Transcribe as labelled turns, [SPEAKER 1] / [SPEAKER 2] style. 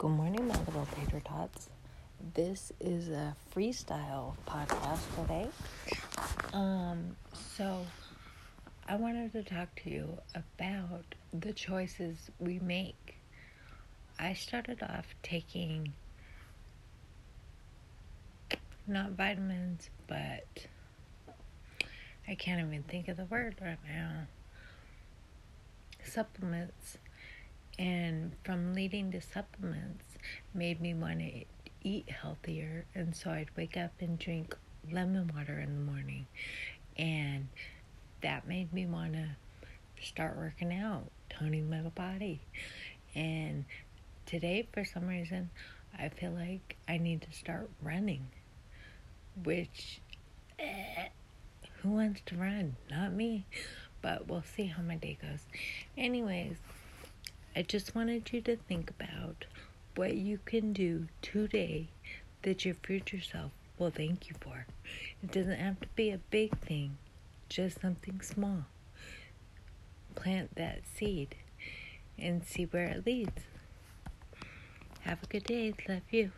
[SPEAKER 1] Good morning, my little tater tots. This is a freestyle podcast today. Um, so I wanted to talk to you about the choices we make. I started off taking not vitamins, but I can't even think of the word right now. Supplements and from leading to supplements made me want to eat healthier. And so i'd wake up and drink lemon water in the morning. And that made me want to start working out toning my body. And today for some reason i feel like i need to start running which eh, who wants to run? Not me but we'll see how my day goes. Anyways I just wanted you to think about what you can do today that your future self will thank you for. It doesn't have to be a big thing, just something small. Plant that seed and see where it leads. Have a good day. Love you.